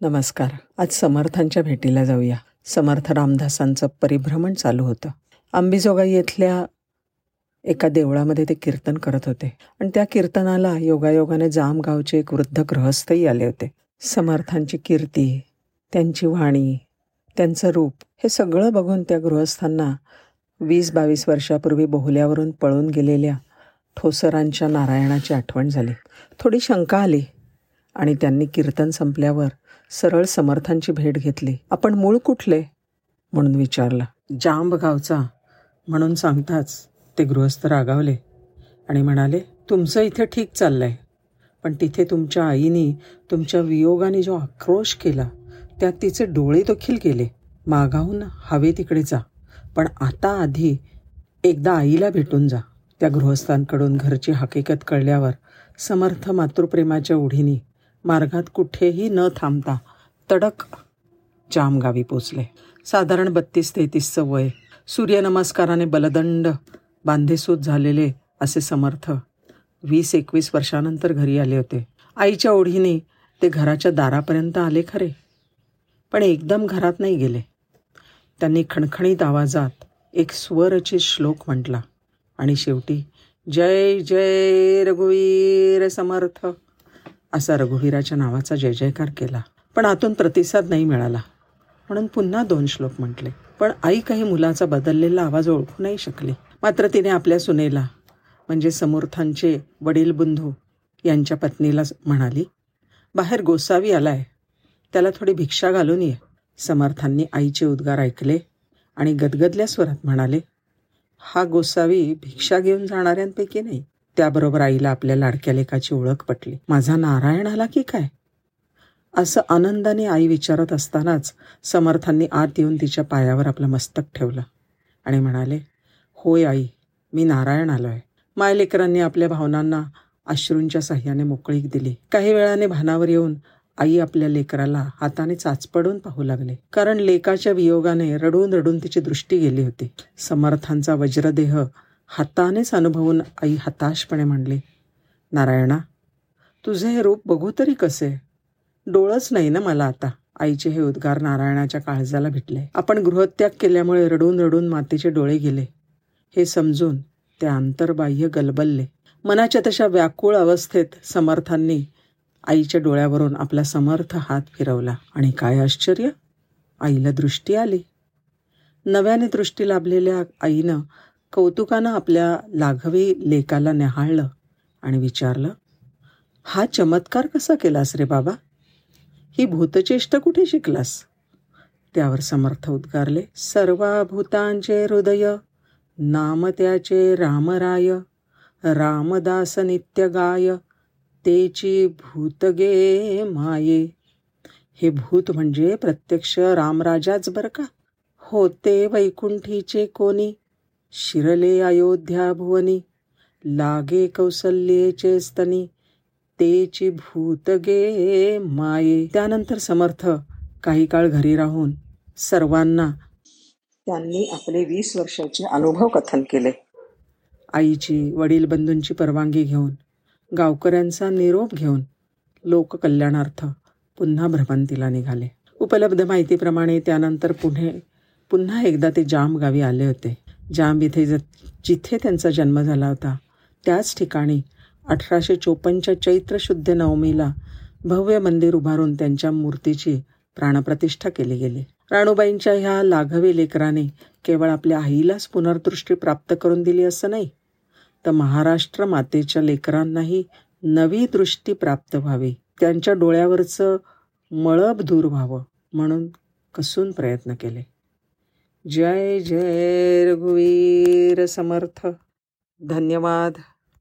नमस्कार. आज समर्थांच्या भेटीला जाऊया. समर्थ रामदासांचं परिभ्रमण चालू होतं. अंबिजोगाई येथल्या एका देवळामध्ये ते कीर्तन करत होते. आणि त्या कीर्तनाला योगायोगाने जामगावचे एक वृद्ध गृहस्थही आले होते. समर्थांची कीर्ती त्यांची वाणी त्यांचं रूप हे सगळं बघून त्या गृहस्थांना वीस बावीस वर्षापूर्वी बोहल्यावरून पळून गेलेल्या ठोसरांच्या नारायणाची आठवण झाली. थोडी शंका आली. आणि त्यांनी कीर्तन संपल्यावर सरळ समर्थांची भेट घेतली. आपण मूळ कुठले? म्हणून विचारला. जांब गावचा म्हणून सांगताच ते गृहस्थ रागावले आणि म्हणाले तुमचं इथे ठीक चाललंय. पण तिथे तुमच्या आईने तुमच्या वियोगाने जो आक्रोश केला त्यात तिचे डोळे देखील गेले मागाहून हवे तिकडे जा. पण आता आधी एकदा आईला भेटून जा. त्या गृहस्थांकडून घरची हकीकत कळल्यावर समर्थ मातृप्रेमाच्या ओढीने मार्गात कुठेही न थांबता तडक जामगावी पोचले. साधारण बत्तीस तेहतीसचं वय. सूर्यनमस्काराने बलदंड बांधेसूत झालेले असे समर्थ वीस एकवीस वर्षानंतर घरी आले होते. आईच्या ओढीने ते घराच्या दारापर्यंत आले खरे. पण एकदम घरात नाही गेले. त्यांनी खणखणीत आवाजात एक स्वरचित श्लोक म्हटला आणि शेवटी जय जय रघुवीर समर्थ. असा रघुवीराच्या नावाचा जय जयकार केला. पण आतून प्रतिसाद नाही मिळाला. म्हणून पुन्हा दोन श्लोक म्हटले. पण आई काही मुलाचा बदललेला आवाज ओळखू नाही शकली. मात्र तिने आपल्या सुनेला म्हणजे समर्थांचे वडील बंधू यांच्या पत्नीला म्हणाली बाहेर गोसावी आलाय. त्याला थोडी भिक्षा घालून ये. समर्थांनी आईचे उद्गार ऐकले आणि गदगदल्या स्वरात म्हणाले हा गोसावी भिक्षा घेऊन जाणाऱ्यांपैकी नाही. त्याबरोबर आईला आपल्या लाडक्या लेखाची ओळख पटली. माझा नारायण आला की काय? असं आनंदाने आई विचारत असतानाच समर्थांनी आत येऊन तिच्या पायावर आपलं मस्तक ठेवलं आणि म्हणाले होय आई मी नारायण आलो आहे मायलेकरांनी आपल्या भावनांना अश्रूंच्या साह्याने मोकळीक दिली. काही वेळाने भानावर येऊन आई आपल्या लेकराला हाताने चाचपडून पाहू लागले. कारण लेकाच्या वियोगाने रडून रडून तिची दृष्टी गेली होती. समर्थांचा वज्रदेह हातानेच अनुभवून आई हताशपणे म्हणली नारायणा तुझे हे रूप बघू तरी कसे? डोळच नाही ना मला आता. आईचे हे उद्गार नारायणाच्या काळजाला भेटले. आपण गृहत्याग केल्यामुळे रडून रडून मातेचे डोळे गेले. हे समजून ते आंतरबाह्य गलबलले. मनाच्या तशा व्याकुळ अवस्थेत समर्थांनी आईच्या डोळ्यावरून आपला समर्थ हात फिरवला आणि काय आश्चर्य? आईला दृष्टी आली. नव्याने दृष्टी लाभलेल्या आईनं कौतुकानं आपल्या लाघवी लेकाला न्याहाळलं आणि विचारलं हा चमत्कार कसा केलास रे बाबा? ही भूतचेष्ट कुठे शिकलास? त्यावर समर्थ उद्गारले सर्व भूतांचे हृदय नाम त्याचे रामराय रामदास नित्य गाय तेची भूतगे माये. हे भूत म्हणजे प्रत्यक्ष रामराजाच बर का? होते वैकुंठीचे कोणी? शिरले अयोध्या भुवनी लागे कौसल्येचे स्तनी तेची भूत गे माये. त्यानंतर समर्थ काही काळ घरी राहून सर्वांना त्यांनी आपले वीस वर्षाचे अनुभव कथन केले. आईची वडील बंधूंची परवानगी घेऊन गावकऱ्यांचा निरोप घेऊन लोककल्याणार्थ पुन्हा भ्रमंतीला निघाले. उपलब्ध माहितीप्रमाणे त्यानंतर पुढे पुन्हा एकदा ते जाम गावी आले होते. जाम इथे जिथे त्यांचा जन्म झाला होता. त्याच ठिकाणी अठराशे चोपन्नच्या चैत्र शुद्ध नवमीला भव्य मंदिर उभारून त्यांच्या मूर्तीची प्राणप्रतिष्ठा केली गेली. राणूबाईंच्या ह्या लाघवी लेकराने केवळ आपल्या आईलाच पुनर्दृष्टी प्राप्त करून दिली असं नाही तर महाराष्ट्र मातेच्या लेकरांनाही नवी दृष्टी प्राप्त व्हावी. त्यांच्या डोळ्यावरचं मळब दूर व्हावं म्हणून कसून प्रयत्न केले. जय जय रघुवीर समर्थ. धन्यवाद.